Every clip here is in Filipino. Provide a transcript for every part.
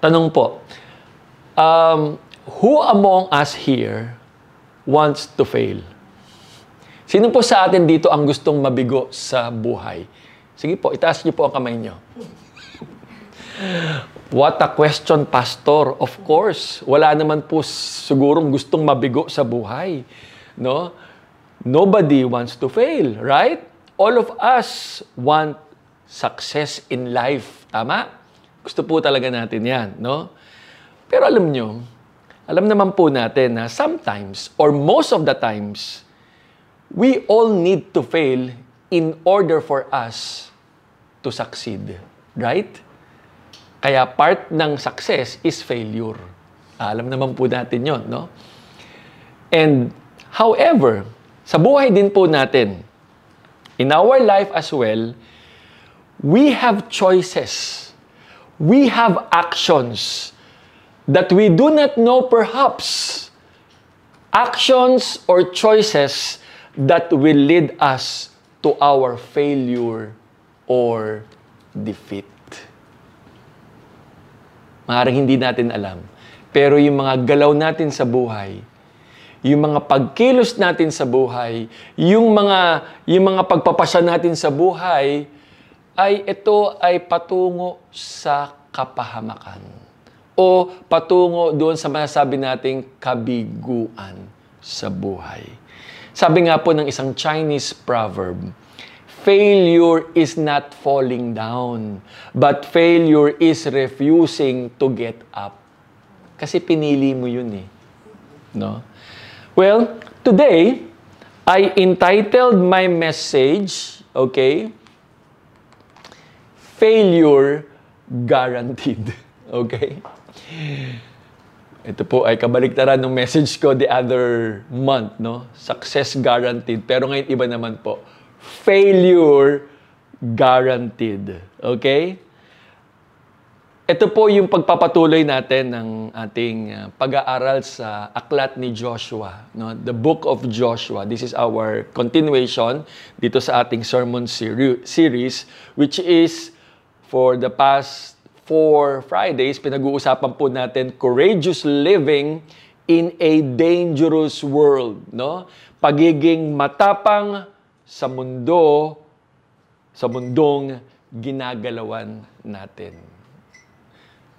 Tanong po, um, who among us here wants to fail? Sino po sa atin dito ang gustong mabigo sa buhay? Sige po, itaas niyo po ang kamay niyo. What a question, Pastor. Of course, wala naman po sigurong gustong mabigo sa buhay. No? Nobody wants to fail, right? All of us want success in life. Tama? Gusto po talaga natin yan, no? Pero alam nyo, alam naman po natin na sometimes, or most of the times, we all need to fail in order for us to succeed. Right? Kaya part ng success is failure. Alam naman po natin yon, no? And however, sa buhay din po natin, in our life as well, we have choices. We have actions that we do not know perhaps. Actions or choices that will lead us to our failure or defeat. Maaaring hindi natin alam. Pero yung mga galaw natin sa buhay, yung mga pagkilos natin sa buhay, yung mga, yung mga pagpapasya natin sa buhay, ay ito ay patungo sa kapahamakan. O patungo doon sa masasabi nating kabiguan sa buhay. Sabi nga po ng isang Chinese proverb, failure is not falling down, but failure is refusing to get up. Kasi pinili mo yun eh. No? Well, today, I entitled my message, okay, Failure Guaranteed. Okay? Ito po ay kabaliktaran ng message ko the other month, no? Success guaranteed. Pero ngayon iba naman po failure guaranteed. Okay? Ito po yung pagpapatuloy natin ng ating uh, pag-aaral sa aklat ni Joshua, no? The Book of Joshua. This is our continuation dito sa ating sermon seri- series which is for the past four Fridays pinag-uusapan po natin courageous living in a dangerous world, no? Pagiging matapang sa mundo, sa mundong ginagalawan natin.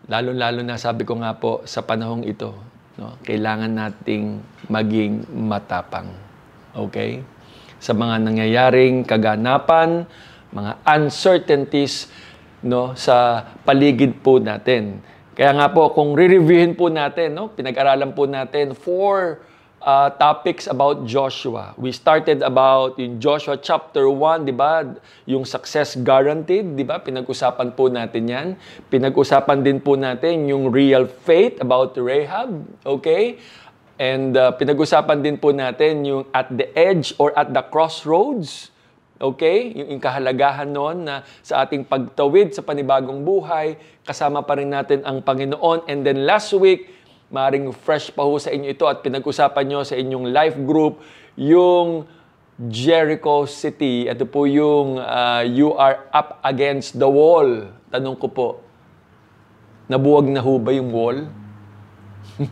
Lalo-lalo na sabi ko nga po sa panahong ito, no, kailangan nating maging matapang. Okay? Sa mga nangyayaring kaganapan, mga uncertainties no, sa paligid po natin. Kaya nga po, kung re-reviewin po natin, no, pinag-aralan po natin four uh, topics about Joshua. We started about in Joshua chapter 1, di ba? Yung success guaranteed, di ba? Pinag-usapan po natin yan. Pinag-usapan din po natin yung real faith about Rahab, okay? And uh, pinag-usapan din po natin yung at the edge or at the crossroads, Okay? Yung kahalagahan noon na sa ating pagtawid sa panibagong buhay, kasama pa rin natin ang Panginoon. And then last week, Maring fresh pa ho sa inyo ito at pinag-usapan nyo sa inyong life group yung Jericho City. Ito po yung uh, you are up against the wall. Tanong ko po, nabuwag na ho ba yung wall?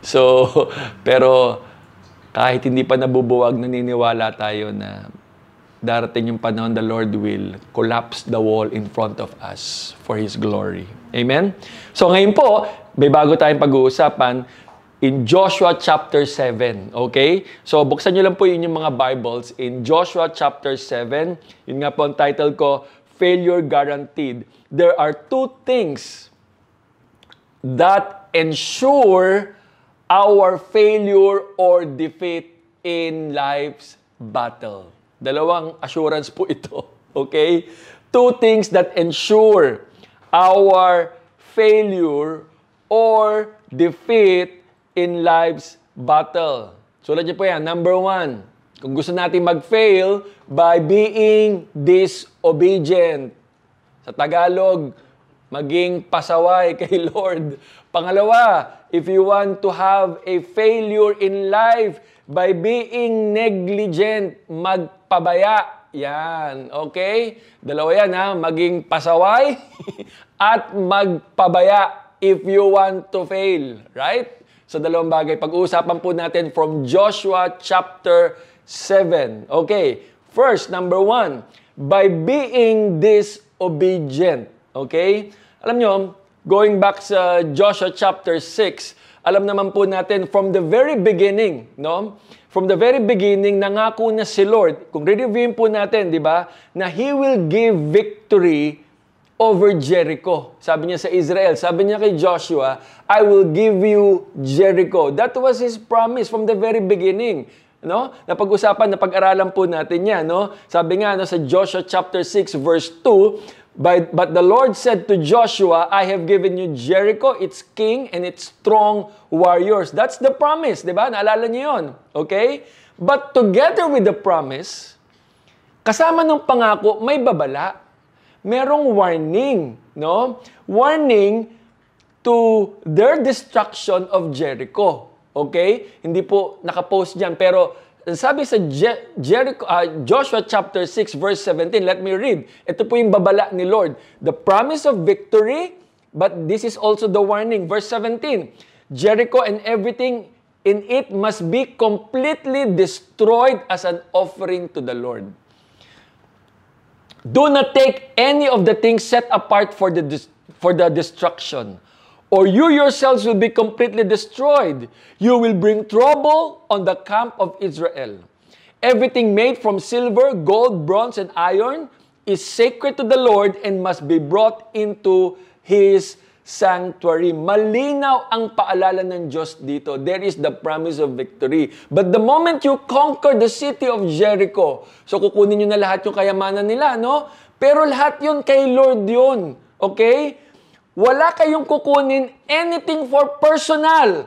so, pero kahit hindi pa nabubuwag, naniniwala tayo na darating yung panahon the Lord will collapse the wall in front of us for His glory. Amen? So ngayon po, may bago tayong pag-uusapan in Joshua chapter 7. Okay? So, buksan nyo lang po yun yung mga Bibles. In Joshua chapter 7, yun nga po ang title ko, Failure Guaranteed. There are two things that ensure our failure or defeat in life's battle. Dalawang assurance po ito. Okay? Two things that ensure our failure or defeat in life's battle. Sulat niyo po yan. Number one, kung gusto natin mag-fail by being disobedient. Sa Tagalog, maging pasaway kay Lord. Pangalawa, if you want to have a failure in life by being negligent, magpabaya Yan. Okay? Dalawa yan ha. Maging pasaway at magpabaya if you want to fail. Right? So dalawang bagay. Pag-uusapan po natin from Joshua chapter 7. Okay. First, number one, by being disobedient. Okay? Alam nyo, going back sa Joshua chapter 6, alam naman po natin from the very beginning, no? From the very beginning, nangako na si Lord, kung re-reviewin po natin, di ba, na He will give victory over Jericho. Sabi niya sa Israel, sabi niya kay Joshua, I will give you Jericho. That was His promise from the very beginning. No? Napag-usapan, napag-aralan po natin yan. No? Sabi nga no, sa Joshua chapter 6 verse 2, But, but the Lord said to Joshua, I have given you Jericho, its king, and its strong warriors. That's the promise, di ba? Naalala niyo yun. Okay? But together with the promise, kasama ng pangako, may babala. Merong warning, no? Warning to their destruction of Jericho. Okay? Hindi po nakapost diyan, pero sabi sa Je- Jericho, uh, Joshua chapter 6 verse 17, let me read. Ito po yung babala ni Lord. The promise of victory, but this is also the warning. Verse 17, Jericho and everything in it must be completely destroyed as an offering to the Lord. Do not take any of the things set apart for the, for the destruction or you yourselves will be completely destroyed. You will bring trouble on the camp of Israel. Everything made from silver, gold, bronze, and iron is sacred to the Lord and must be brought into His sanctuary. Malinaw ang paalala ng Diyos dito. There is the promise of victory. But the moment you conquer the city of Jericho, so kukunin nyo na lahat yung kayamanan nila, no? Pero lahat yun kay Lord yun. Okay? Wala kayong kukunin anything for personal.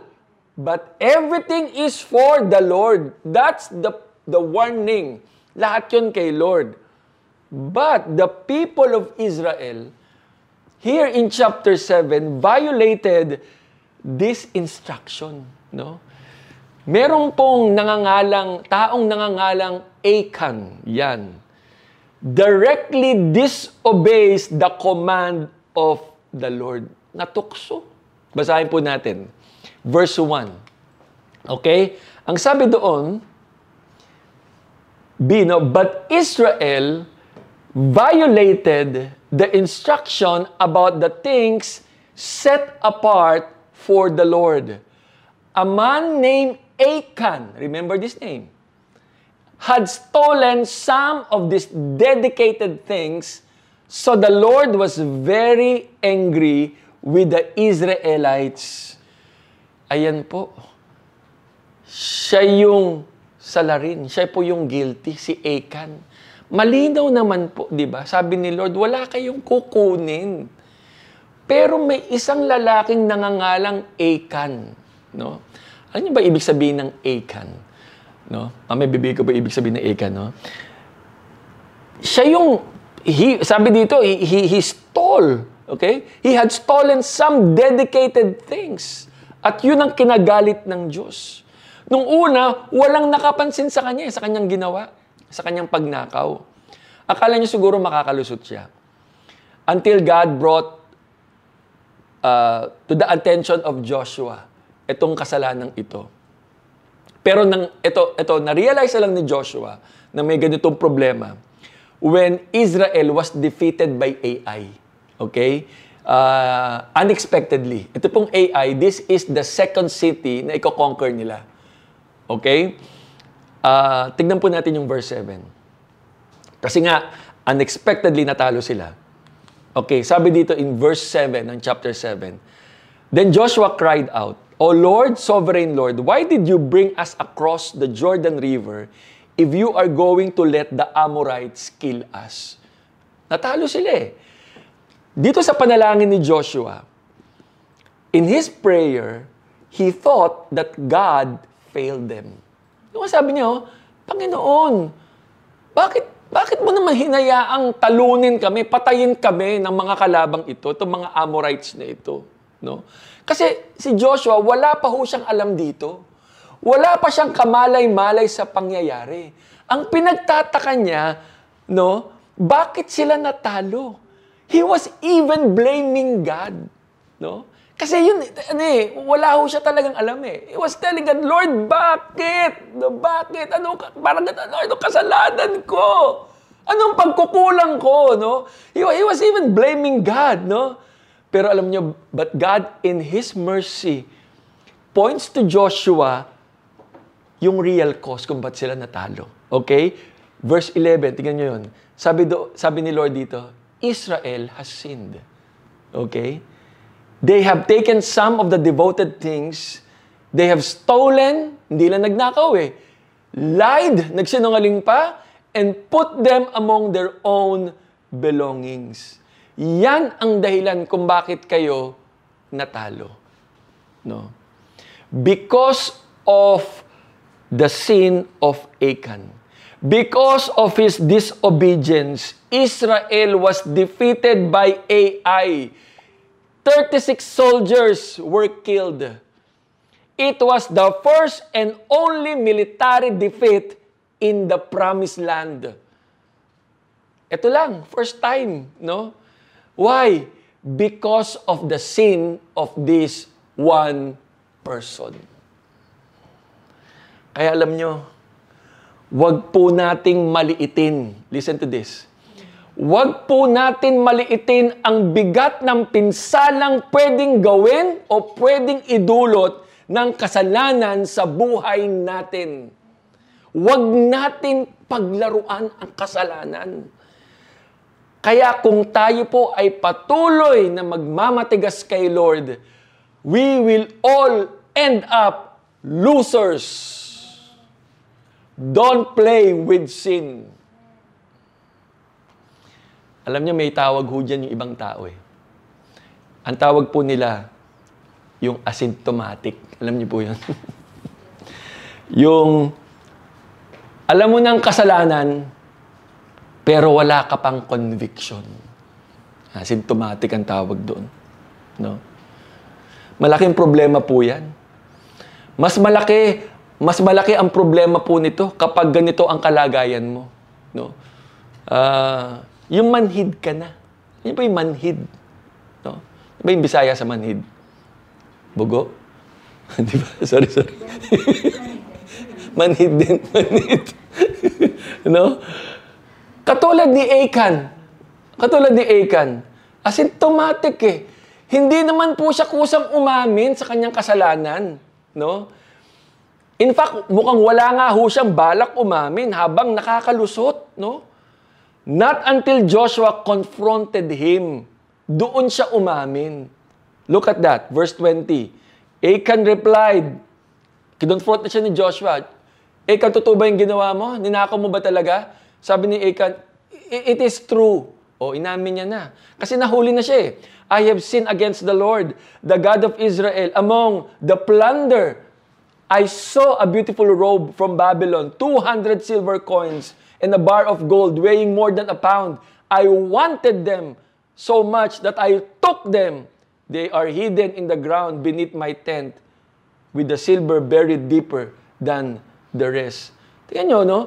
But everything is for the Lord. That's the, the warning. Lahat yun kay Lord. But the people of Israel, here in chapter 7, violated this instruction. No? Merong pong nangangalang, taong nangangalang Achan. Yan. Directly disobeys the command of the Lord. Natukso. Basahin po natin. Verse 1. Okay? Ang sabi doon, Bino, but Israel violated the instruction about the things set apart for the Lord. A man named Achan, remember this name, had stolen some of these dedicated things So the Lord was very angry with the Israelites. Ayan po. Siya yung salarin. Siya po yung guilty, si Achan. Malinaw naman po, di ba? Sabi ni Lord, wala kayong kukunin. Pero may isang lalaking nangangalang Achan. No? Ano niyo ba ibig sabihin ng Achan? No? Ah, may bibig ko ba ibig sabihin ng Achan, no? Siya yung he, sabi dito, he, he, he stole. Okay? He had stolen some dedicated things. At yun ang kinagalit ng Diyos. Nung una, walang nakapansin sa kanya, sa kanyang ginawa, sa kanyang pagnakaw. Akala niya siguro makakalusot siya. Until God brought uh, to the attention of Joshua itong kasalanan ito. Pero nang ito, ito, na-realize na lang ni Joshua na may ganitong problema when Israel was defeated by AI. Okay? Uh, unexpectedly. Ito pong AI, this is the second city na i-conquer nila. Okay? Uh, tignan po natin yung verse 7. Kasi nga, unexpectedly natalo sila. Okay, sabi dito in verse 7 ng chapter 7. Then Joshua cried out, O Lord, sovereign Lord, why did you bring us across the Jordan River if you are going to let the Amorites kill us. Natalo sila eh. Dito sa panalangin ni Joshua, in his prayer, he thought that God failed them. Yung sabi niya, oh, Panginoon, bakit bakit mo naman hinayaang talunin kami, patayin kami ng mga kalabang ito, itong mga Amorites na ito? No? Kasi si Joshua, wala pa ho siyang alam dito. Wala pa siyang kamalay-malay sa pangyayari. Ang pinagtataka niya, no? Bakit sila natalo? He was even blaming God, no? Kasi yun, ano eh, wala ho siya talagang alam eh. He was telling God, Lord, bakit? No, bakit? Ano, parang, Lord, ano kasalanan ko? Anong pagkukulang ko, no? He, he was even blaming God, no? Pero alam niyo, but God in His mercy points to Joshua yung real cause kung ba't sila natalo. Okay? Verse 11, tingnan niyo yun. Sabi, do, sabi ni Lord dito, Israel has sinned. Okay? They have taken some of the devoted things. They have stolen, hindi lang nagnakaw eh. Lied, nagsinungaling pa, and put them among their own belongings. Yan ang dahilan kung bakit kayo natalo. No? Because of the sin of Achan. Because of his disobedience, Israel was defeated by Ai. 36 soldiers were killed. It was the first and only military defeat in the promised land. Ito lang, first time, no? Why? Because of the sin of this one person. Kaya alam nyo, wag po nating maliitin. Listen to this. Wag po natin maliitin ang bigat ng pinsalang pwedeng gawin o pwedeng idulot ng kasalanan sa buhay natin. Wag natin paglaruan ang kasalanan. Kaya kung tayo po ay patuloy na magmamatigas kay Lord, we will all end up losers. Don't play with sin. Alam niyo, may tawag ho dyan yung ibang tao eh. Ang tawag po nila, yung asymptomatic. Alam niyo po yun? yung, alam mo ng kasalanan, pero wala ka pang conviction. Asymptomatic ang tawag doon. No? Malaking problema po yan. Mas malaki, mas malaki ang problema po nito kapag ganito ang kalagayan mo. No? Uh, yung manhid ka na. Yan pa yung manhid. No? Diba yung Bisaya sa manhid? Bugo? Di ba? Sorry, sorry. manhid din, manhid. no? Katulad ni Achan. Katulad ni Achan. Asymptomatic eh. Hindi naman po siya kusang umamin sa kanyang kasalanan. No? In fact, mukhang wala nga ho siyang balak umamin habang nakakalusot. No? Not until Joshua confronted him, doon siya umamin. Look at that, verse 20. Achan replied, kinonfront na siya ni Joshua, Achan, totoo ba yung ginawa mo? Ninakaw mo ba talaga? Sabi ni Achan, it is true. O, inamin niya na. Kasi nahuli na siya eh. I have sinned against the Lord, the God of Israel. Among the plunder, I saw a beautiful robe from Babylon, 200 silver coins, and a bar of gold weighing more than a pound. I wanted them so much that I took them. They are hidden in the ground beneath my tent with the silver buried deeper than the rest. Tingnan nyo, no?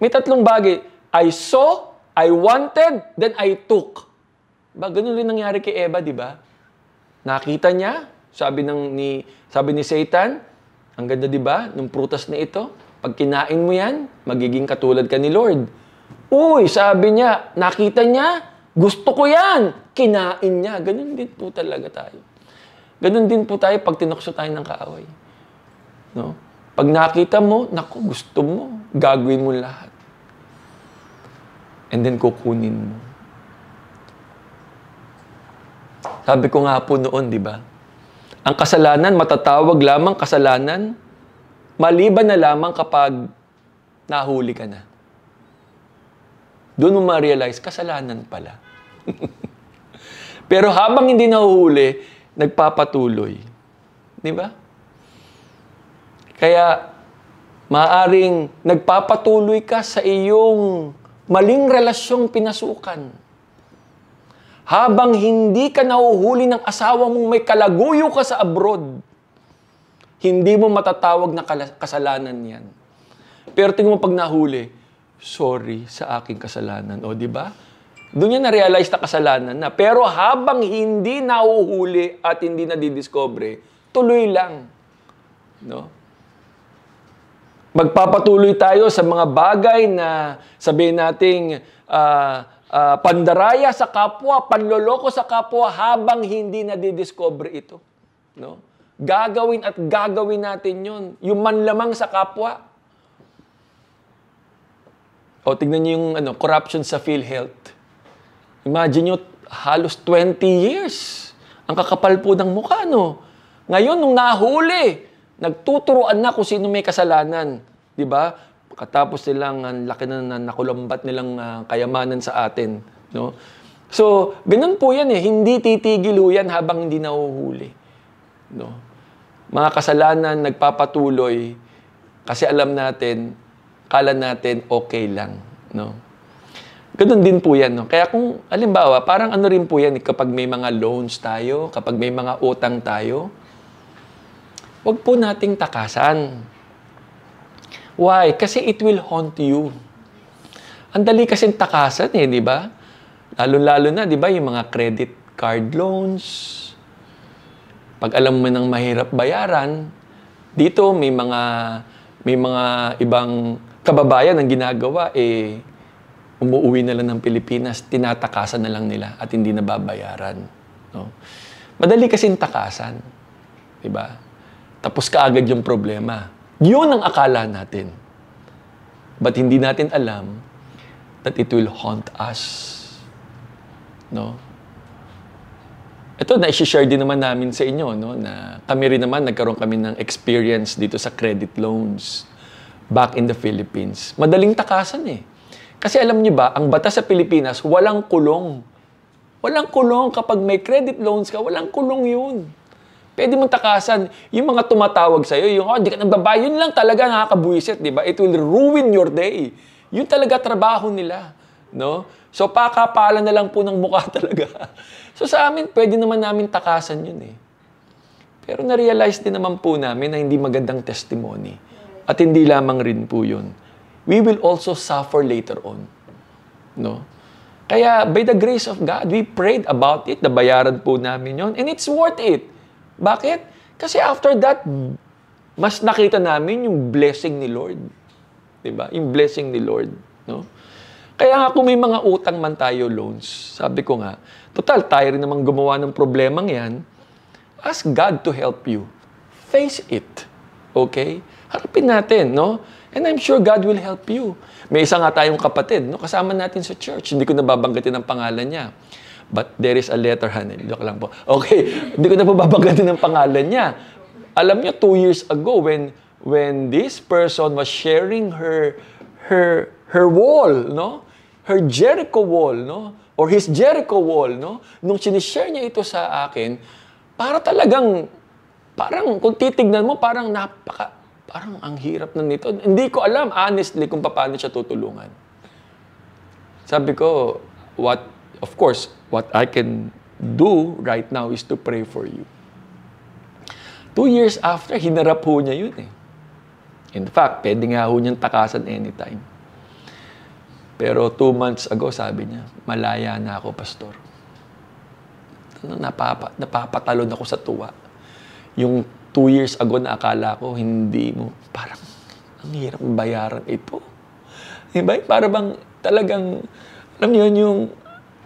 May tatlong bagay. I saw, I wanted, then I took. Ba, ganun rin nangyari kay Eva, di ba? Nakita niya, sabi ng ni sabi ni Satan, ang ganda 'di ba, ng prutas na ito. Pag kinain mo yan, magiging katulad ka ni Lord. Uy, sabi niya, nakita niya, gusto ko yan. Kinain niya. Ganun din po talaga tayo. Ganun din po tayo pag tinukso tayo ng kaaway. No? Pag nakita mo, naku, gusto mo, gagawin mo lahat. And then kukunin mo. Sabi ko nga po noon, di ba? Ang kasalanan, matatawag lamang kasalanan Maliban na lamang kapag nahuli ka na. Doon mo ma-realize, kasalanan pala. Pero habang hindi nahuhuli, nagpapatuloy. Di ba? Kaya, maaring nagpapatuloy ka sa iyong maling relasyong pinasukan. Habang hindi ka nahuhuli ng asawa mong may kalaguyo ka sa abroad, hindi mo matatawag na kasalanan yan. Pero tingnan mo pag nahuli, sorry sa aking kasalanan. O, di ba? Doon niya na-realize na kasalanan na. Pero habang hindi nauhuli at hindi nadidiscover, tuloy lang. No? Magpapatuloy tayo sa mga bagay na sabihin nating uh, uh, pandaraya sa kapwa, panloloko sa kapwa habang hindi nadidiscover ito. No? Gagawin at gagawin natin yon Yung manlamang sa kapwa. O, tignan niyo yung ano, corruption sa PhilHealth. Imagine nyo, halos 20 years. Ang kakapal po ng mukha, no? Ngayon, nung nahuli, nagtuturuan na kung sino may kasalanan. Di ba? Katapos nilang, ang laki na, na nakulambat nilang uh, kayamanan sa atin. No? So, ganun po yan eh. Hindi titigil yan habang hindi nahuhuli. No? mga kasalanan nagpapatuloy kasi alam natin, kala natin okay lang. No? Ganun din po yan. No? Kaya kung, alimbawa, parang ano rin po yan kapag may mga loans tayo, kapag may mga utang tayo, wag po nating takasan. Why? Kasi it will haunt you. Ang dali kasing takasan eh, di ba? Lalo-lalo na, di ba, yung mga credit card loans, pag alam mo nang mahirap bayaran, dito may mga may mga ibang kababayan ang ginagawa eh umuwi na lang ng Pilipinas, tinatakasan na lang nila at hindi na babayaran. No? Madali kasing takasan. Di ba? Tapos kaagad yung problema. Yun ang akala natin. But hindi natin alam that it will haunt us. No? Ito, na-share din naman namin sa inyo, no, na kami rin naman, nagkaroon kami ng experience dito sa credit loans back in the Philippines. Madaling takasan eh. Kasi alam niyo ba, ang batas sa Pilipinas, walang kulong. Walang kulong kapag may credit loans ka, walang kulong yun. Pwede mong takasan. Yung mga tumatawag sa'yo, yung, oh, di ka nagbabayad, yun lang talaga nakakabuisit, di ba? It will ruin your day. Yun talaga trabaho nila. No? So, pakapalan na lang po ng mukha talaga. So sa amin, pwede naman namin takasan yun eh. Pero na-realize din naman po namin na hindi magandang testimony. At hindi lamang rin po yun. We will also suffer later on. No? Kaya by the grace of God, we prayed about it. Nabayaran po namin yon And it's worth it. Bakit? Kasi after that, mas nakita namin yung blessing ni Lord. 'Di ba? Yung blessing ni Lord, no? Kaya nga kung may mga utang man tayo loans, sabi ko nga, total tayo rin namang gumawa ng problemang yan, ask God to help you. Face it. Okay? Harapin natin, no? And I'm sure God will help you. May isa nga tayong kapatid, no? Kasama natin sa church. Hindi ko nababanggitin ang pangalan niya. But there is a letter, honey. Joke lang po. Okay, hindi ko na po babanggitin ang pangalan niya. Alam niyo, two years ago, when when this person was sharing her her her wall, no? her Jericho wall, no? Or his Jericho wall, no? Nung sinishare niya ito sa akin, para talagang, parang kung titignan mo, parang napaka, parang ang hirap na nito. Hindi ko alam, honestly, kung paano siya tutulungan. Sabi ko, what, of course, what I can do right now is to pray for you. Two years after, hinarap ho niya yun eh. In fact, pwede nga ho niyang takasan anytime. Pero two months ago, sabi niya, malaya na ako, pastor. Napapa, napapatalon ako sa tuwa. Yung two years ago na akala ko, hindi mo, parang, ang hirap bayaran ito. Diba? Para bang talagang, alam niyo yung,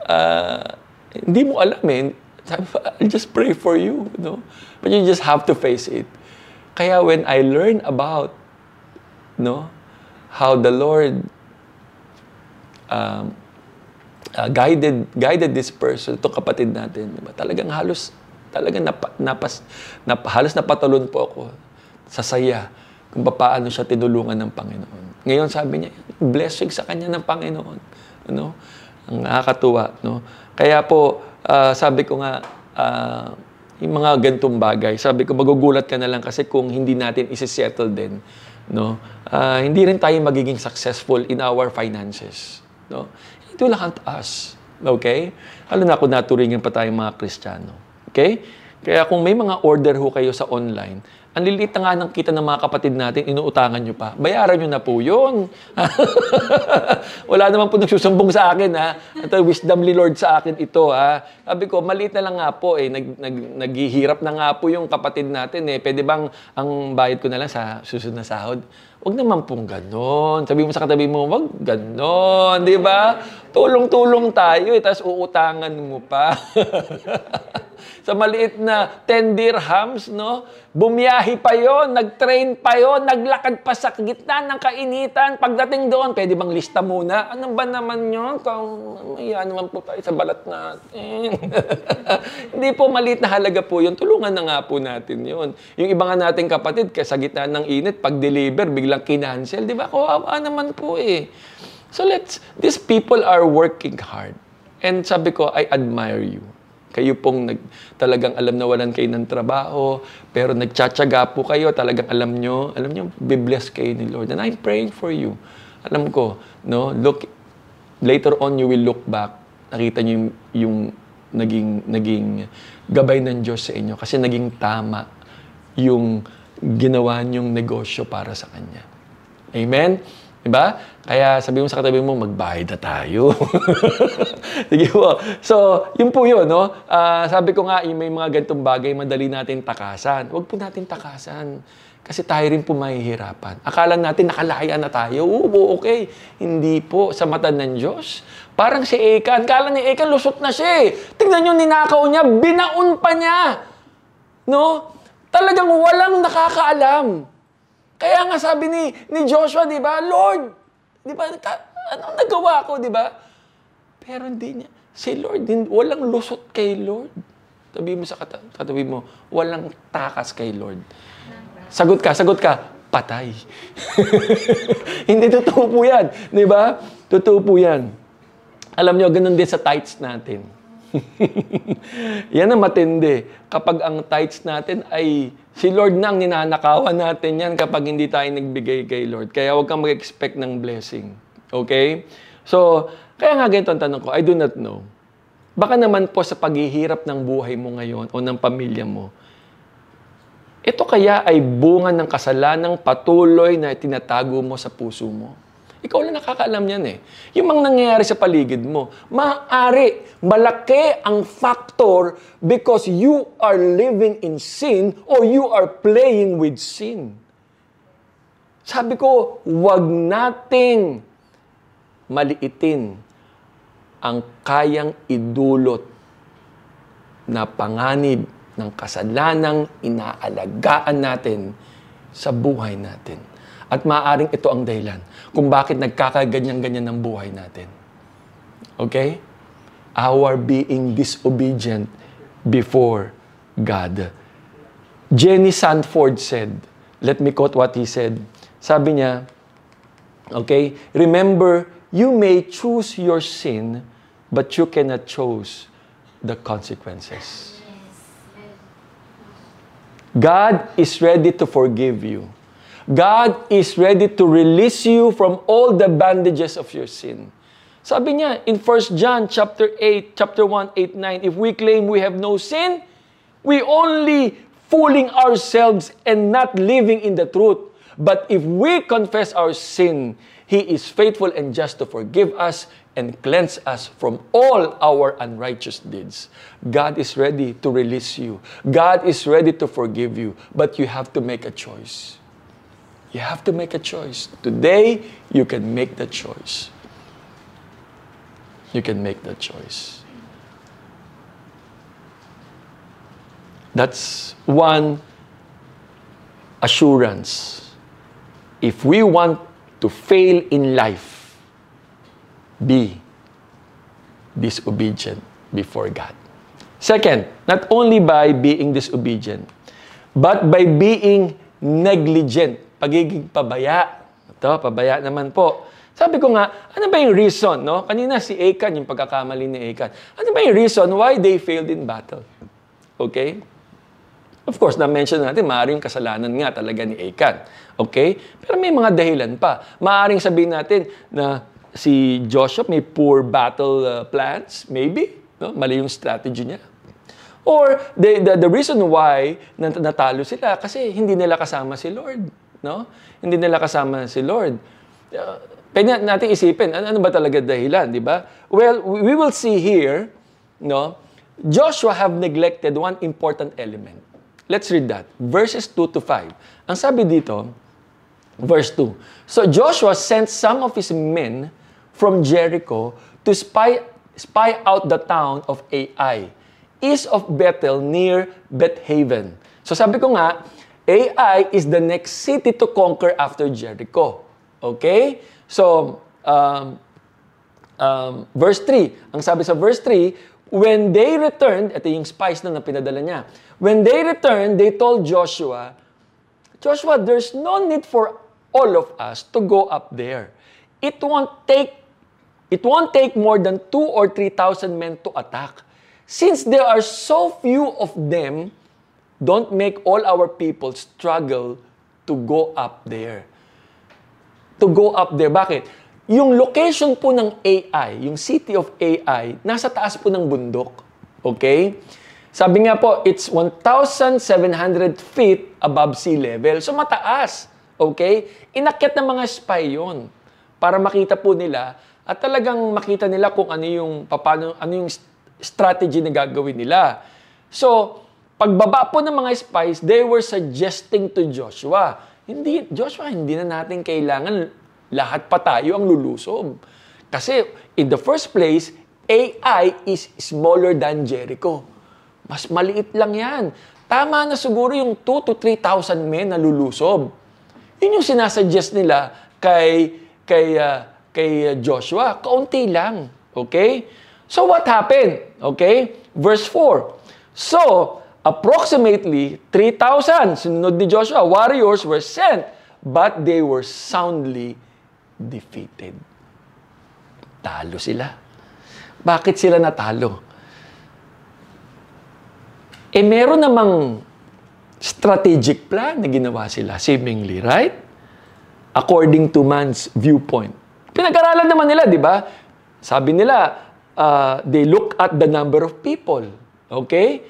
uh, hindi mo alam eh. Sabi I'll just pray for you. No? But you just have to face it. Kaya when I learn about no, how the Lord um, uh, guided guided this person to kapatid natin diba? talagang halos talagang napa, napas nap, halos napatalon po ako sa saya kung paano siya tinulungan ng Panginoon. Ngayon sabi niya, blessing sa kanya ng Panginoon. Ano? Ang nakakatuwa, no? Kaya po uh, sabi ko nga uh, yung mga gantong bagay, sabi ko magugulat ka na lang kasi kung hindi natin isi-settle din, no? Uh, hindi rin tayo magiging successful in our finances. No? It will hunt us. Okay? Lalo na kung naturingan pa tayong mga Kristiyano. Okay? Kaya kung may mga order ho kayo sa online, ang liliit na nga ng kita ng mga kapatid natin, inuutangan nyo pa. Bayaran nyo na po yun. Wala naman po nagsusumbong sa akin, ha? Ito, wisdomly Lord sa akin ito, ha? Sabi ko, maliit na lang nga po, eh. Nag, nag, naghihirap na nga po yung kapatid natin, eh. Pwede bang ang bayad ko na lang sa susunod na sahod? Huwag naman pong ganon. Sabi mo sa katabi mo, wag ganon. Di ba? Tulong-tulong tayo, eh. Tapos uutangan mo pa. sa maliit na 10 dirhams, no? Bumiyahi pa yon, nag-train pa yon, naglakad pa sa gitna ng kainitan. Pagdating doon, pwede bang lista muna? Ano ba naman yun? Kung maya naman po tayo sa balat natin. Hindi po maliit na halaga po yun. Tulungan na nga po natin yun. Yung iba nga nating kapatid, sa gitna ng init, pag-deliver, biglang kinancel. Di ba? Kawawa naman po eh. So let's, these people are working hard. And sabi ko, I admire you. Kayo pong nag, talagang alam na walan kayo ng trabaho, pero nagtsatsaga po kayo, talagang alam nyo, alam nyo, be-bless kayo ni Lord. And I'm praying for you. Alam ko, no, look, later on you will look back, nakita nyo yung, yung naging, naging gabay ng Diyos sa inyo kasi naging tama yung ginawa niyong negosyo para sa Kanya. Amen? Diba? Kaya sabi mo sa katabi mo, magbayad na tayo. Sige po. So, yun po yun, no? Uh, sabi ko nga, yung may mga ganitong bagay, madali natin takasan. Huwag po natin takasan. Kasi tayo rin po mahihirapan. Akala natin nakalaya na tayo. Oo, okay. Hindi po sa mata ng Diyos. Parang si Ekan. Kala ni Ekan, lusot na siya eh. Tignan nyo, ninakaw niya, binaon pa niya. No? Talagang walang nakakaalam. Kaya nga sabi ni, ni Joshua, di ba, Lord, di ba, anong nagawa ko, di ba? Pero hindi niya. Si Lord, din, walang lusot kay Lord. Sabi mo sa katabi mo, walang takas kay Lord. Sagot ka, sagot ka, patay. hindi totoo po yan. Di ba? Totoo po yan. Alam nyo, ganun din sa tithes natin. yan ang matindi. Kapag ang tithes natin ay si Lord nang ninanakawan natin yan kapag hindi tayo nagbigay kay Lord. Kaya huwag kang mag-expect ng blessing. Okay? So, kaya nga ganito ang tanong ko, I do not know. Baka naman po sa paghihirap ng buhay mo ngayon o ng pamilya mo, ito kaya ay bunga ng kasalanang patuloy na tinatago mo sa puso mo. Ikaw lang nakakaalam yan eh. Yung mga nangyayari sa paligid mo, maaari, malaki ang factor because you are living in sin or you are playing with sin. Sabi ko, wag nating maliitin ang kayang idulot na panganib ng kasalanang inaalagaan natin sa buhay natin. At maaaring ito ang dahilan kung bakit nagkakaganyan-ganyan ng buhay natin. Okay? Our being disobedient before God. Jenny Sanford said, let me quote what he said. Sabi niya, okay, remember, you may choose your sin, but you cannot choose the consequences. God is ready to forgive you. God is ready to release you from all the bandages of your sin. Sabi niya in 1 John chapter 8, chapter 1, 8, 9, if we claim we have no sin, we only fooling ourselves and not living in the truth. But if we confess our sin, He is faithful and just to forgive us and cleanse us from all our unrighteous deeds. God is ready to release you. God is ready to forgive you, but you have to make a choice. You have to make a choice. Today, you can make the choice. You can make the choice. That's one assurance. If we want to fail in life, be disobedient before God. Second, not only by being disobedient, but by being negligent pagiging pabaya. Ito, pabaya naman po. Sabi ko nga, ano ba yung reason, no? Kanina si Achan, yung pagkakamali ni Achan. Ano ba yung reason why they failed in battle? Okay? Of course, na-mention natin, maaaring kasalanan nga talaga ni Achan. Okay? Pero may mga dahilan pa. Maaaring sabihin natin na si Joshua may poor battle uh, plans, maybe. No? Mali yung strategy niya. Or the, the, the reason why nat- natalo sila kasi hindi nila kasama si Lord. No? Hindi nila kasama si Lord. Uh, pwede natin isipin, ano, ano ba talaga dahilan, di ba? Well, we will see here, no? Joshua have neglected one important element. Let's read that. Verses 2 to 5. Ang sabi dito, verse 2. So Joshua sent some of his men from Jericho to spy, spy out the town of Ai, east of Bethel near Bethaven. So sabi ko nga, Ai is the next city to conquer after Jericho. Okay? So, um, um, verse 3. Ang sabi sa verse 3, when they returned, ito yung spies na pinadala niya. When they returned, they told Joshua, Joshua, there's no need for all of us to go up there. It won't take it won't take more than 2 or 3,000 men to attack. Since there are so few of them, don't make all our people struggle to go up there. To go up there. Bakit? Yung location po ng AI, yung city of AI, nasa taas po ng bundok. Okay? Sabi nga po, it's 1,700 feet above sea level. So mataas. Okay? Inakyat ng mga spy yon para makita po nila at talagang makita nila kung ano yung paano ano yung strategy na gagawin nila. So, pagbaba po ng mga spies, they were suggesting to Joshua, hindi Joshua, hindi na natin kailangan lahat pa tayo ang lulusob. Kasi in the first place, AI is smaller than Jericho. Mas maliit lang yan. Tama na siguro yung 2 to 3,000 men na lulusob. Yun yung sinasuggest nila kay kay uh, kay Joshua, kaunti lang. Okay? So what happened? Okay? Verse 4. So, approximately 3,000, sunod ni Joshua, warriors were sent, but they were soundly defeated. Talo sila. Bakit sila natalo? Eh, meron namang strategic plan na ginawa sila, seemingly, right? According to man's viewpoint. Pinag-aralan naman nila, di ba? Sabi nila, uh, they look at the number of people. Okay?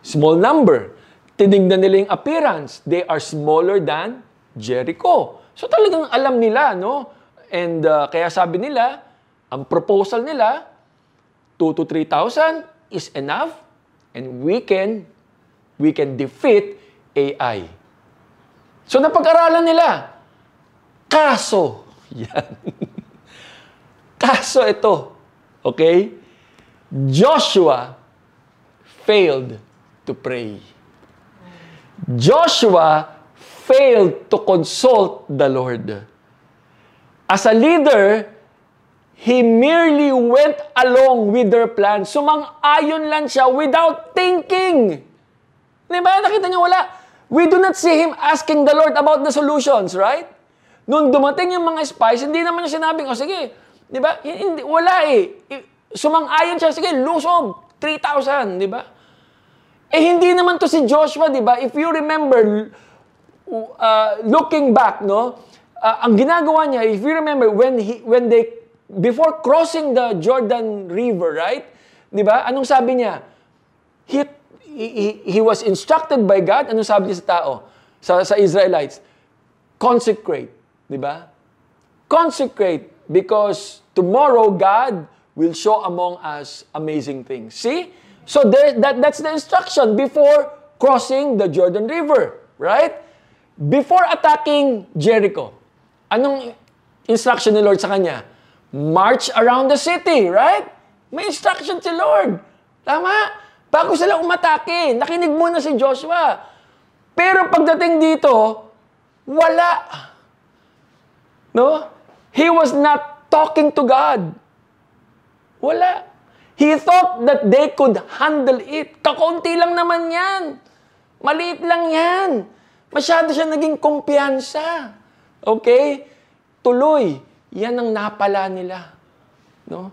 Small number. Tinignan nila yung appearance. They are smaller than Jericho. So talagang alam nila, no? And uh, kaya sabi nila, ang proposal nila, 2 to 3,000 is enough and we can we can defeat AI. So napag-aralan nila. Kaso, yan. Kaso ito, okay? Joshua failed to pray. Joshua failed to consult the Lord. As a leader, he merely went along with their plan. Sumang-ayon lang siya without thinking. Di ba? Nakita niyo wala. We do not see him asking the Lord about the solutions, right? Nung dumating yung mga spies, hindi naman niya sinabing, o oh, sige, Di ba? Hindi, wala eh. Sumang-ayon siya, sige, lusob, 3,000, di ba? Eh, hindi naman to si Joshua, di ba? If you remember, uh, looking back, no, uh, ang ginagawa niya, if you remember, when, he, when they, before crossing the Jordan River, right? Di ba? Anong sabi niya? He, he, he was instructed by God. Anong sabi niya sa tao? Sa, sa Israelites? Consecrate. Di ba? Consecrate because tomorrow God will show among us amazing things. See? So there, that, that's the instruction before crossing the Jordan River, right? Before attacking Jericho, anong instruction ni Lord sa kanya? March around the city, right? May instruction si Lord. Tama? Bago sila umatake, nakinig muna si Joshua. Pero pagdating dito, wala. No? He was not talking to God. Wala. He thought that they could handle it. Kakaunti lang naman yan. Maliit lang yan. Masyado siya naging kumpiyansa. Okay? Tuloy. Yan ang napala nila. No?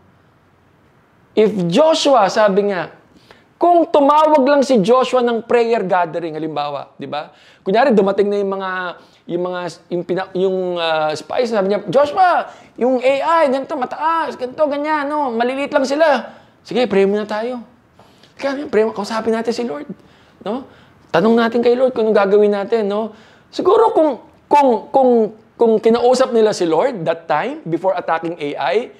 If Joshua, sabi nga, kung tumawag lang si Joshua ng prayer gathering, halimbawa, di ba? Kunyari, dumating na yung mga yung mga yung, pina, yung uh, spies sabi niya, Joshua, yung AI, ganito, mataas, ganito, ganyan, no, maliliit lang sila. Sige, pray muna tayo. Kaya, pre, kausapin natin si Lord. No? Tanong natin kay Lord kung anong gagawin natin. No? Siguro kung, kung, kung, kung kinausap nila si Lord that time, before attacking AI,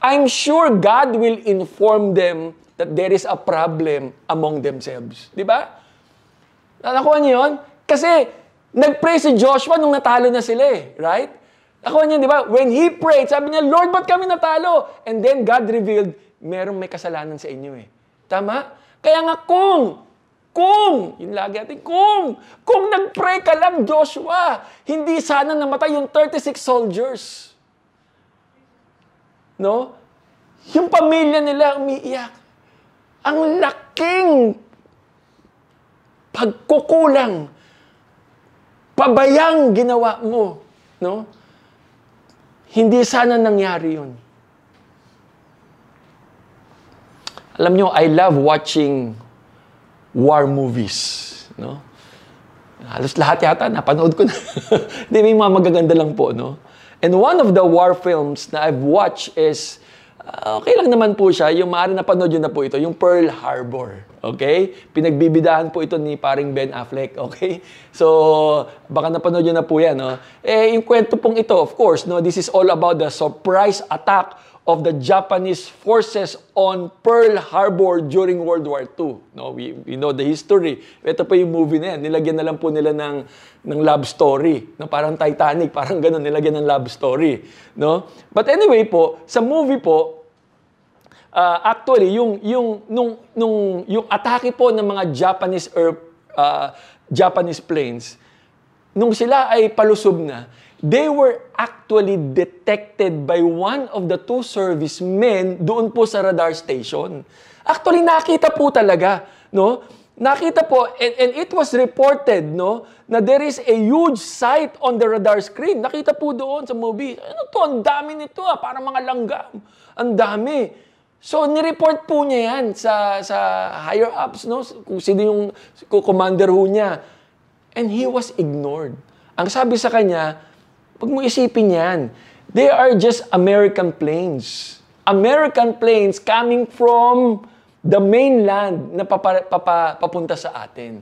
I'm sure God will inform them that there is a problem among themselves. Di ba? Nakuha niyo yun? Kasi, nag-pray si Joshua nung natalo na sila eh. Right? Nakuha niyo, di ba? When he prayed, sabi niya, Lord, ba't kami natalo? And then God revealed, merong may kasalanan sa inyo eh. Tama? Kaya nga kung, kung, yun lagi natin, kung, kung nag-pray ka lang, Joshua, hindi sana namatay yung 36 soldiers. No? Yung pamilya nila umiiyak. Ang laking pagkukulang, pabayang ginawa mo. No? Hindi sana nangyari yun. Alam nyo, I love watching war movies. No? Halos lahat yata, napanood ko na. Hindi, may mga magaganda lang po. No? And one of the war films na I've watched is, uh, okay lang naman po siya, yung maaari napanood yun na po ito, yung Pearl Harbor. Okay? Pinagbibidahan po ito ni paring Ben Affleck. Okay? So, baka napanood yun na po yan. No? Eh, yung kwento pong ito, of course, no, this is all about the surprise attack of the Japanese forces on Pearl Harbor during World War II. No, we, we know the history. Ito pa yung movie na yan. Nilagyan na lang po nila ng, ng love story. No, parang Titanic, parang ganun, nilagyan ng love story. No? But anyway po, sa movie po, uh, actually, yung, yung, nung, nung, yung atake po ng mga Japanese, air, uh, Japanese planes, nung sila ay palusob na, they were actually detected by one of the two servicemen doon po sa radar station. Actually, nakita po talaga, no? Nakita po, and, and it was reported, no, na there is a huge sight on the radar screen. Nakita po doon sa movie. Ano to? Ang dami nito ah, para mga langgam. Ang dami. So, nireport po niya yan sa, sa higher ups, no? Kung sino yung commander ho niya. And he was ignored. Ang sabi sa kanya, Pag mo isipin yan, they are just American planes. American planes coming from the mainland na papa, papa, papunta sa atin.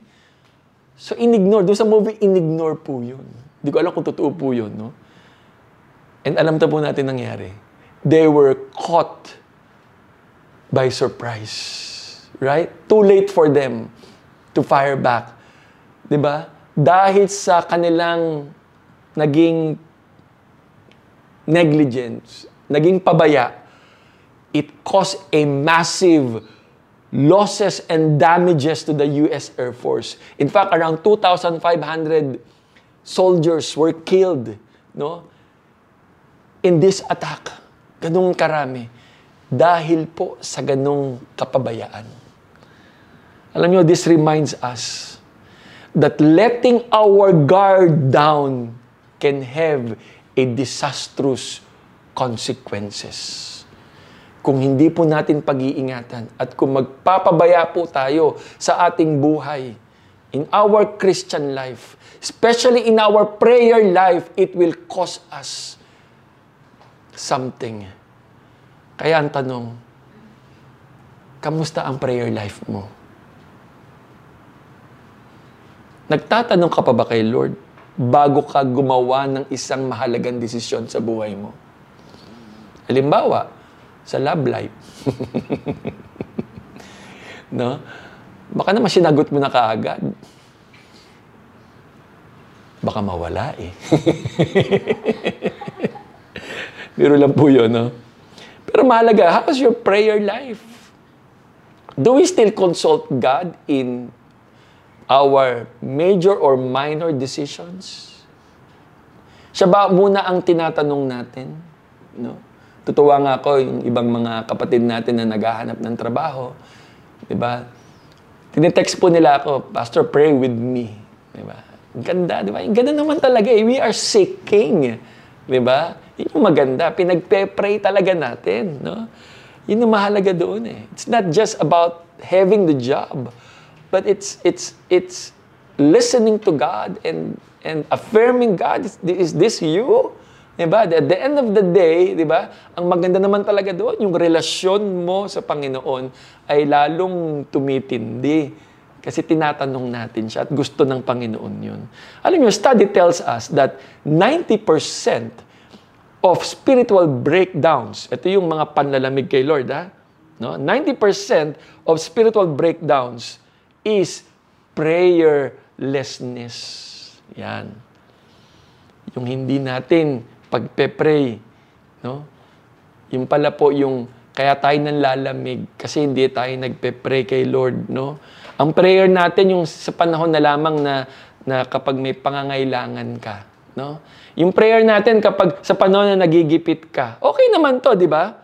So, inignore. Doon sa movie, inignore po yun. Hindi ko alam kung totoo po yun, no? And alam na po natin nangyari. They were caught by surprise. Right? Too late for them to fire back. ba? Dahil sa kanilang naging negligence, naging pabaya, it caused a massive losses and damages to the U.S. Air Force. In fact, around 2,500 soldiers were killed no, in this attack. Ganong karami. Dahil po sa ganong kapabayaan. Alam nyo, this reminds us that letting our guard down can have a disastrous consequences. Kung hindi po natin pag-iingatan at kung magpapabaya po tayo sa ating buhay, in our Christian life, especially in our prayer life, it will cost us something. Kaya ang tanong, kamusta ang prayer life mo? Nagtatanong ka pa ba kay Lord, bago ka gumawa ng isang mahalagang desisyon sa buhay mo. Halimbawa, sa love life. no? Baka naman sinagot mo na kaagad. Baka mawala eh. Biro lang po yun, no? Pero mahalaga, how's your prayer life? Do we still consult God in our major or minor decisions? Siya ba muna ang tinatanong natin? No? Tutuwa nga ako yung ibang mga kapatid natin na naghahanap ng trabaho. Di ba? Tinetext po nila ako, Pastor, pray with me. Di ba? Ganda, di ba? Ganda naman talaga eh. We are seeking. Di ba? Yun yung maganda. Pinagpe-pray talaga natin. No? Yun yung mahalaga doon eh. It's not just about having the job but it's it's it's listening to God and and affirming God is, is this you Diba? At the end of the day, di ba, ang maganda naman talaga doon, yung relasyon mo sa Panginoon ay lalong tumitindi. Kasi tinatanong natin siya at gusto ng Panginoon yun. Alam niyo, study tells us that 90% of spiritual breakdowns, ito yung mga panlalamig kay Lord, ha? No? 90% of spiritual breakdowns is prayerlessness. Yan. Yung hindi natin pagpe-pray, no? Yung pala po yung kaya tayo nanlalamig kasi hindi tayo nagpe-pray kay Lord, no? Ang prayer natin yung sa panahon na lamang na na kapag may pangangailangan ka, no? Yung prayer natin kapag sa panahon na nagigipit ka. Okay naman 'to, di ba?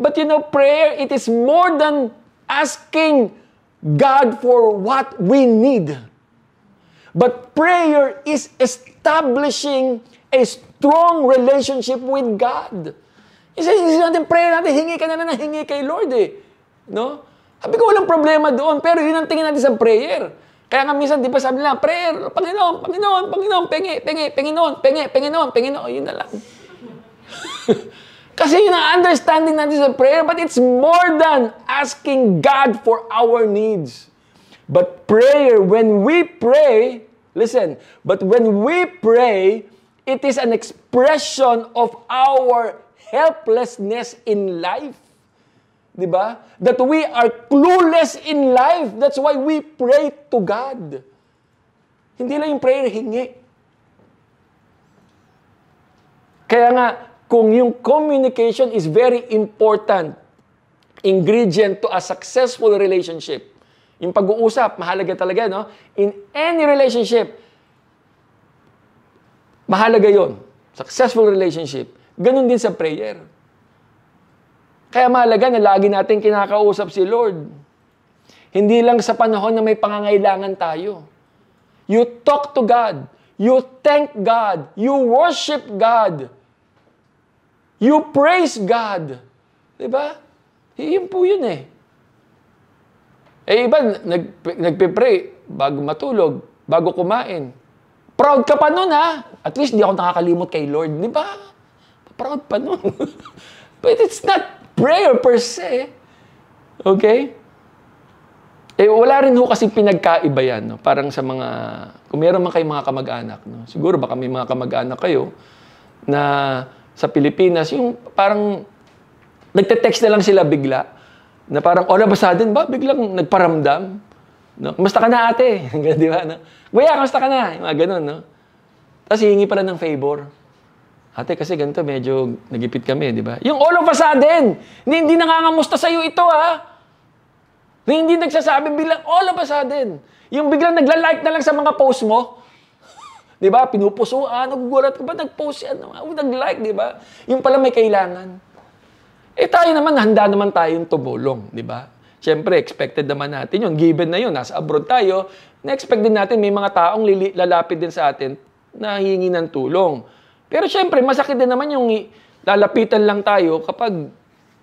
But you know, prayer it is more than asking God for what we need. But prayer is establishing a strong relationship with God. Isa, isa natin, prayer natin, hingi ka na na hingi kay Lord eh. No? Sabi ko, walang problema doon, pero yun ang tingin natin sa prayer. Kaya nga minsan, di ba sabi nila, prayer, Panginoon, Panginoon, Panginoon, pengi, pengi, Panginoon, pengi, Panginoon, Panginoon, yun na lang. Kasi yun ang understanding natin sa prayer, but it's more than asking God for our needs. But prayer, when we pray, listen, but when we pray, it is an expression of our helplessness in life. Di ba? That we are clueless in life. That's why we pray to God. Hindi lang yung prayer hingi. Kaya nga, kung yung communication is very important ingredient to a successful relationship, yung pag-uusap, mahalaga talaga, no? In any relationship, mahalaga yon. Successful relationship. Ganon din sa prayer. Kaya mahalaga na lagi natin kinakausap si Lord. Hindi lang sa panahon na may pangangailangan tayo. You talk to God. You thank God. You worship God. You praise God. Diba? Yun po yun eh. Eh iba, nag, nagpe-pray bago matulog, bago kumain. Proud ka pa nun ha. At least di ako nakakalimot kay Lord. Di ba? Proud pa nun. But it's not prayer per se. Okay? Eh, wala rin ho kasi pinagkaiba yan. No? Parang sa mga, kung meron man kayong mga kamag-anak, no? siguro baka may mga kamag-anak kayo na sa Pilipinas, yung parang nagte-text na lang sila bigla na parang all of a sudden ba, biglang nagparamdam. No? Kumusta ka na ate? di ba? No? Kuya, kumusta ka na? Yung mga ganun, no? Tapos hihingi pala ng favor. Ate, kasi ganito, medyo nagipit kami, di ba? Yung all of a sudden, hindi, hindi nangangamusta sa'yo ito, ha? Na hindi nagsasabi biglang all of a sudden. Yung biglang nagla-like na lang sa mga post mo. Di ba? Pinupusuan, nagugulat ka ba? Nag-post yan. Nag-like, di ba? Yung pala may kailangan. Eh tayo naman, handa naman tayong tumulong, di ba? Siyempre, expected naman natin yun. Given na yun, nasa abroad tayo, na-expect din natin may mga taong lili- lalapit din sa atin na hihingi ng tulong. Pero siyempre, masakit din naman yung lalapitan lang tayo kapag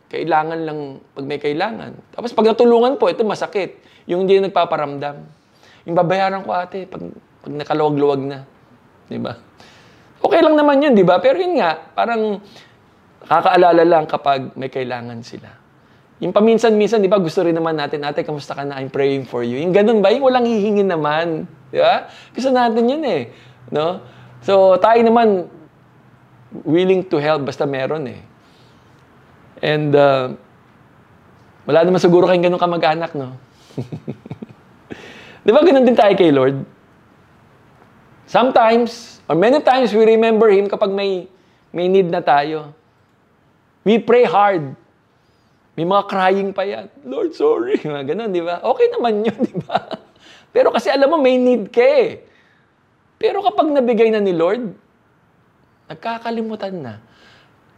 kailangan lang, pag may kailangan. Tapos pag natulungan po, ito masakit. Yung hindi nagpaparamdam. Yung babayaran ko ate, pag, pag nakaluwag-luwag na. Di ba? Okay lang naman yun, di ba? Pero yun nga, parang Kakaalala lang kapag may kailangan sila. Yung paminsan-minsan, di ba, gusto rin naman natin, ate, kamusta ka na? I'm praying for you. Yung ganun ba? Yung walang hihingin naman. Di ba? Gusto natin yun eh. No? So, tayo naman, willing to help basta meron eh. And, uh, wala naman siguro kayong ganun kamag-anak, no? di ba, ganun din tayo kay Lord? Sometimes, or many times, we remember Him kapag may, may need na tayo. We pray hard. May mga crying pa yan. Lord, sorry. Mga ganun, di ba? Okay naman yun, di ba? Pero kasi alam mo, may need ka eh. Pero kapag nabigay na ni Lord, nagkakalimutan na.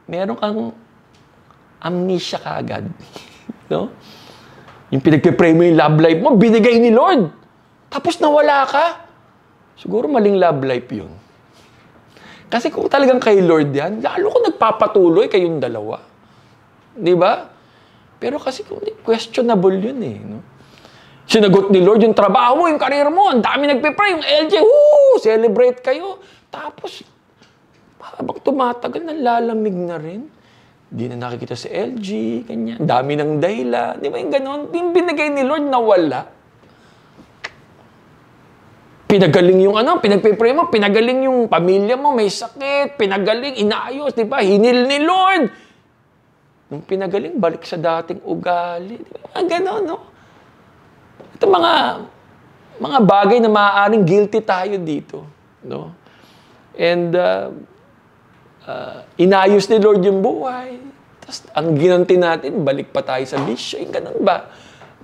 Meron kang amnesia kaagad. no? Yung pinagpipray mo yung love life mo, binigay ni Lord. Tapos nawala ka. Siguro maling love life yun. Kasi kung talagang kay Lord yan, lalo ko nagpapatuloy kayong dalawa. Di ba? Pero kasi questionable yun eh. No? Sinagot ni Lord yung trabaho yung career mo, ang dami nagpe-pray, yung LJ, woo, celebrate kayo. Tapos, habang tumatagal, nalalamig na rin. Di na nakikita si LG, ganyan. Dami ng dahilan. Di ba yung ganon? Yung binigay ni Lord nawala. Pinagaling yung ano, pinagpipray mo, pinagaling yung pamilya mo, may sakit, pinagaling, inaayos, di ba? Hinil ni Lord. Nung pinagaling, balik sa dating ugali. Di ba? Ganon, no? Ito mga, mga bagay na maaaring guilty tayo dito. No? And uh, uh, inayos ni Lord yung buhay. Tapos ang ginanti natin, balik pa tayo sa bisyo. Yung ganun ba?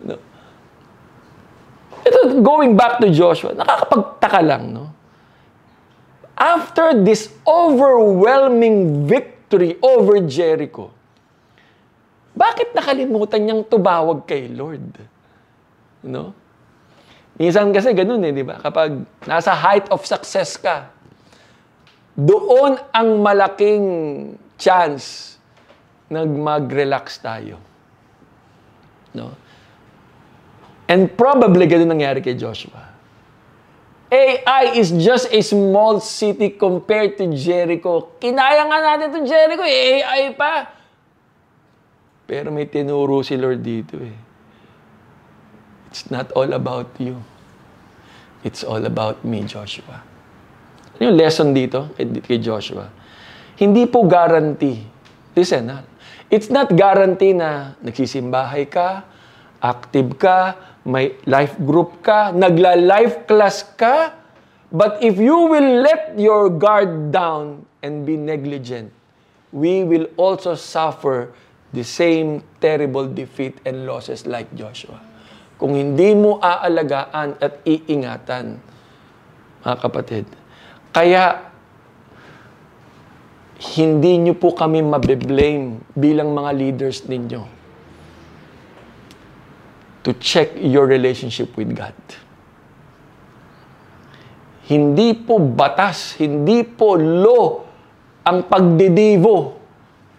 No? Ito, going back to Joshua, nakakapagtaka lang, no? After this overwhelming victory over Jericho, bakit nakalimutan niyang tumawag kay Lord? No? Minsan kasi ganun eh, di ba? Kapag nasa height of success ka, doon ang malaking chance nag mag-relax tayo. No? And probably ganun nangyari kay Joshua. AI is just a small city compared to Jericho. Kinaya nga natin itong Jericho, eh, AI pa. Pero may tinuro si Lord dito eh. It's not all about you. It's all about me, Joshua. Ano yung lesson dito kay, Joshua? Hindi po guarantee. Listen, ha? It's not guarantee na nagsisimbahay ka, active ka, may life group ka, nagla-life class ka, but if you will let your guard down and be negligent, we will also suffer the same terrible defeat and losses like Joshua. Kung hindi mo aalagaan at iingatan, mga kapatid. Kaya, hindi nyo po kami mabiblame bilang mga leaders ninyo to check your relationship with God. Hindi po batas, hindi po law ang pagdidivo.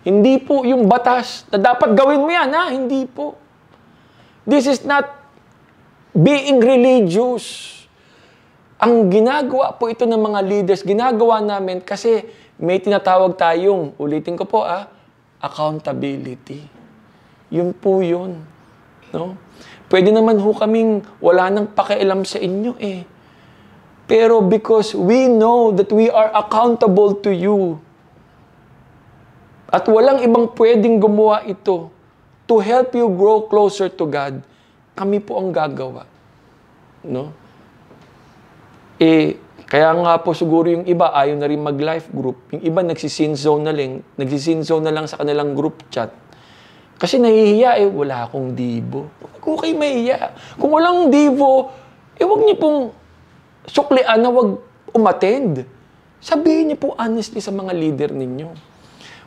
Hindi po yung batas na dapat gawin mo yan, ha? Hindi po. This is not being religious. Ang ginagawa po ito ng mga leaders, ginagawa namin kasi may tinatawag tayong, ulitin ko po ah, accountability. Yun po yun. No? Pwede naman ho kaming wala nang pakialam sa inyo eh. Pero because we know that we are accountable to you, at walang ibang pwedeng gumawa ito to help you grow closer to God, kami po ang gagawa. No? Eh, kaya nga po siguro yung iba ayaw na rin mag-life group. Yung iba nagsisin zone na lang, nagsisin zone na lang sa kanilang group chat. Kasi nahihiya eh, wala akong. Huwag kayo mahiya. Kung walang divo, eh huwag niyo pong suklian na huwag umattend. Sabihin niyo po honestly sa mga leader ninyo.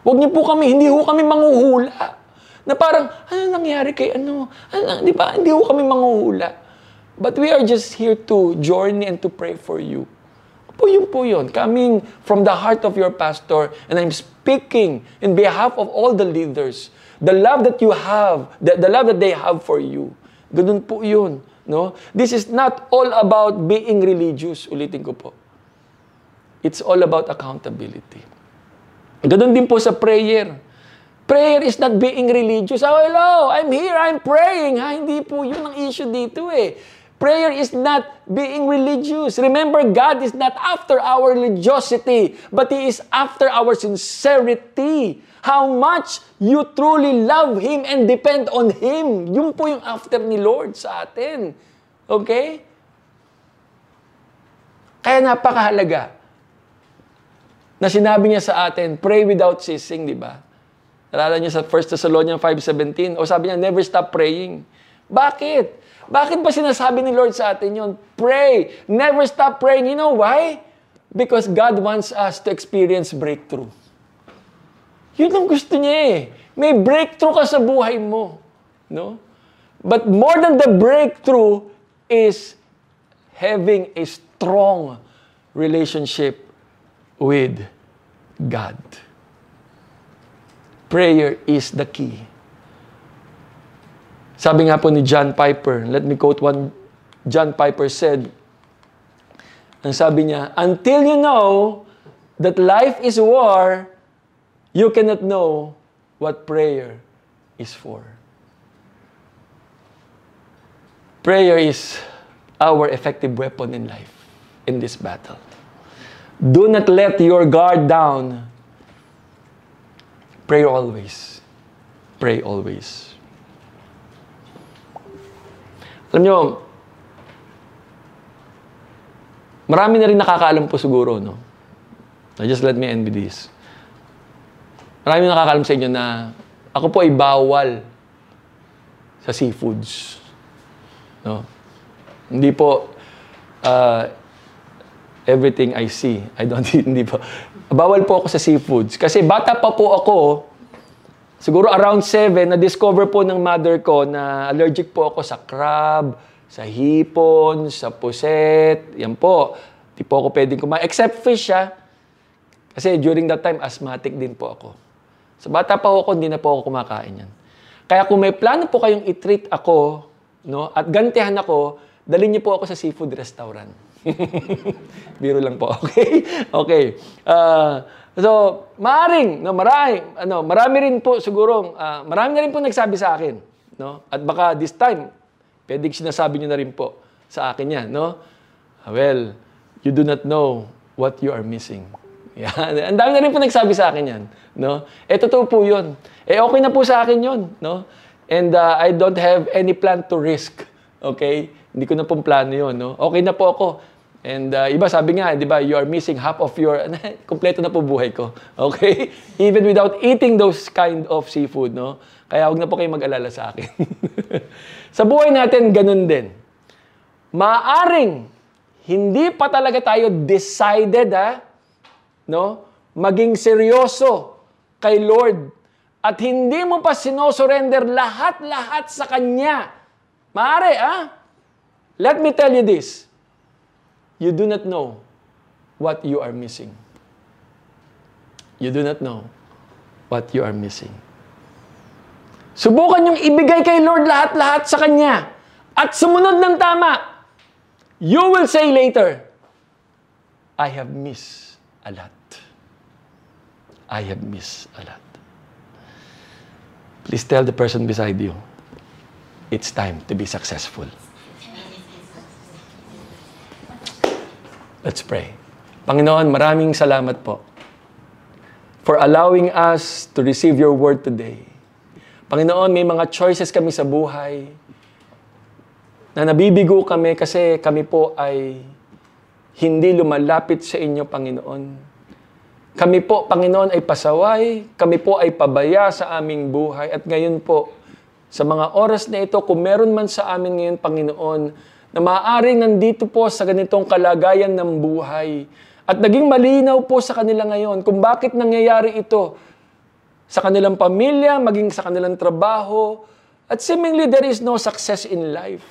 Huwag niyo po kami, hindi ho kami manghuhula. Na parang, ano nangyari kay ano? ano di ba? Hindi ho kami manghuhula. But we are just here to journey and to pray for you. Po yun po yun. Coming from the heart of your pastor, and I'm speaking in behalf of all the leaders The love that you have, the, the love that they have for you. Ganun po yun. No? This is not all about being religious. Ulitin ko po. It's all about accountability. Ganun din po sa prayer. Prayer is not being religious. Oh, hello, I'm here, I'm praying. Ha? Hindi po yun ang issue dito eh. Prayer is not being religious. Remember, God is not after our religiosity, but He is after our sincerity how much you truly love Him and depend on Him. Yung po yung after ni Lord sa atin. Okay? Kaya napakahalaga na sinabi niya sa atin, pray without ceasing, di ba? Nalala niyo sa 1 Thessalonians 5.17, o sabi niya, never stop praying. Bakit? Bakit ba sinasabi ni Lord sa atin yun? Pray. Never stop praying. You know why? Because God wants us to experience breakthrough. Yun ang gusto niya eh. May breakthrough ka sa buhay mo. No? But more than the breakthrough is having a strong relationship with God. Prayer is the key. Sabi nga po ni John Piper, let me quote one John Piper said, ang sabi niya, until you know that life is war, you cannot know what prayer is for. Prayer is our effective weapon in life, in this battle. Do not let your guard down. Pray always. Pray always. Alam nyo, marami na rin nakakaalam po siguro, no? Now just let me end with this. Marami nakakaalam sa inyo na ako po ay bawal sa seafoods. No? Hindi po uh, everything I see. I don't eat, hindi po. Bawal po ako sa seafoods. Kasi bata pa po ako, siguro around 7, na-discover po ng mother ko na allergic po ako sa crab, sa hipon, sa puset. Yan po. Di po ako pwedeng kumain. Except fish, ha. Kasi during that time, asthmatic din po ako. Sa bata pa ako, hindi na po ako kumakain yan. Kaya kung may plano po kayong i-treat ako, no, at gantihan ako, dalhin niyo po ako sa seafood restaurant. Biro lang po, okay? Okay. Uh, so, maaring, no, marami, ano, marami rin po siguro, uh, marami na rin po nagsabi sa akin, no? At baka this time, pwedeng sinasabi niyo na rin po sa akin yan, no? Well, you do not know what you are missing. Yan. Ang dami na rin po nagsabi sa akin yan. No? Eh, totoo po yun. Eh, okay na po sa akin yun. No? And uh, I don't have any plan to risk. Okay? Hindi ko na pong plano yun. No? Okay na po ako. And uh, iba sabi nga, di ba, you are missing half of your, kompleto na po buhay ko. Okay? Even without eating those kind of seafood, no? Kaya huwag na po kayo mag-alala sa akin. sa buhay natin, ganun din. Maaring, hindi pa talaga tayo decided, ha? No? Maging seryoso kay Lord. At hindi mo pa sinosurrender lahat-lahat sa Kanya. Maari, ah? Let me tell you this you do not know what you are missing. You do not know what you are missing. Subukan yung ibigay kay Lord lahat-lahat sa Kanya. At sumunod ng tama. You will say later, I have missed a lot. I have missed a lot. Please tell the person beside you, it's time to be successful. Let's pray. Panginoon, maraming salamat po for allowing us to receive your word today. Panginoon, may mga choices kami sa buhay na nabibigo kami kasi kami po ay hindi lumalapit sa inyo, Panginoon. Kami po, Panginoon, ay pasaway. Kami po ay pabaya sa aming buhay. At ngayon po, sa mga oras na ito, kung meron man sa amin ngayon, Panginoon, na maaaring nandito po sa ganitong kalagayan ng buhay. At naging malinaw po sa kanila ngayon kung bakit nangyayari ito sa kanilang pamilya, maging sa kanilang trabaho. At seemingly there is no success in life.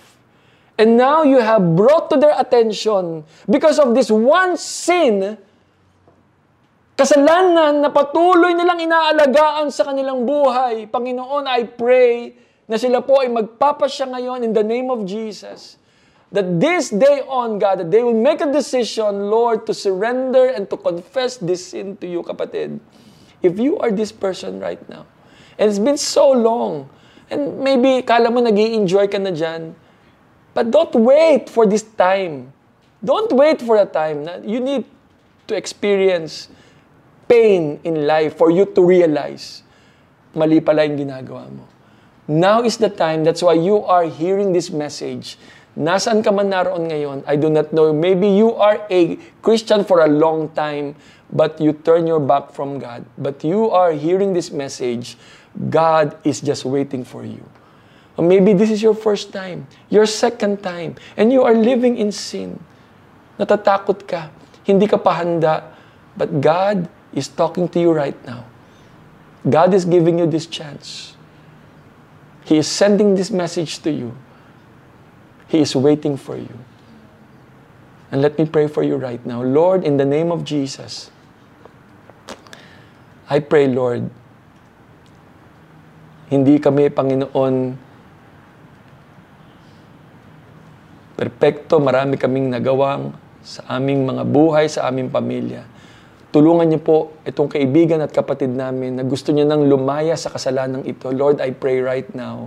And now you have brought to their attention because of this one sin, kasalanan na patuloy nilang inaalagaan sa kanilang buhay. Panginoon, I pray na sila po ay magpapasya ngayon in the name of Jesus that this day on, God, that they will make a decision, Lord, to surrender and to confess this sin to you, kapatid. If you are this person right now, and it's been so long, and maybe kala mo nag enjoy ka na dyan, but don't wait for this time. Don't wait for a time. You need to experience pain in life for you to realize mali pala yung ginagawa mo. Now is the time. That's why you are hearing this message Nasaan ka man naroon ngayon, I do not know. Maybe you are a Christian for a long time, but you turn your back from God. But you are hearing this message, God is just waiting for you. Or maybe this is your first time, your second time, and you are living in sin. Natatakot ka, hindi ka pa handa, but God is talking to you right now. God is giving you this chance. He is sending this message to you. He is waiting for you. And let me pray for you right now. Lord, in the name of Jesus, I pray, Lord, hindi kami, Panginoon, perpekto, marami kaming nagawang sa aming mga buhay, sa aming pamilya. Tulungan niyo po itong kaibigan at kapatid namin na gusto niya nang lumaya sa kasalanang ito. Lord, I pray right now,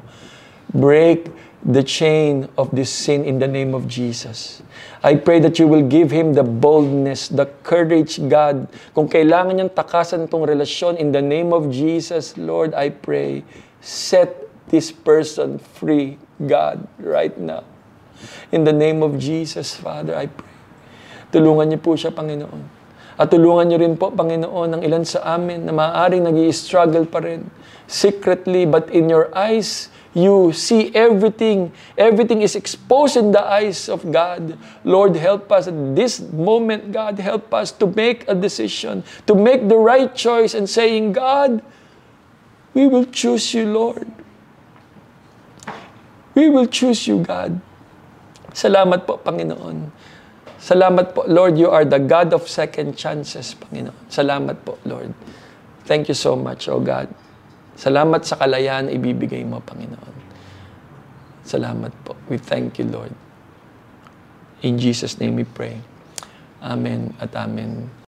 break the chain of this sin in the name of Jesus. I pray that you will give him the boldness, the courage, God. Kung kailangan niyang takasan itong relasyon in the name of Jesus, Lord, I pray, set this person free, God, right now. In the name of Jesus, Father, I pray. Tulungan niyo po siya, Panginoon. At tulungan niyo rin po, Panginoon, ang ilan sa amin na maaaring nag struggle pa rin. Secretly, but in your eyes, you see everything. Everything is exposed in the eyes of God. Lord, help us at this moment, God, help us to make a decision, to make the right choice and saying, God, we will choose you, Lord. We will choose you, God. Salamat po, Panginoon. Salamat po, Lord, you are the God of second chances, Panginoon. Salamat po, Lord. Thank you so much, oh God. Salamat sa kalayaan ibibigay mo, Panginoon. Salamat po. We thank you, Lord. In Jesus' name we pray. Amen at amen.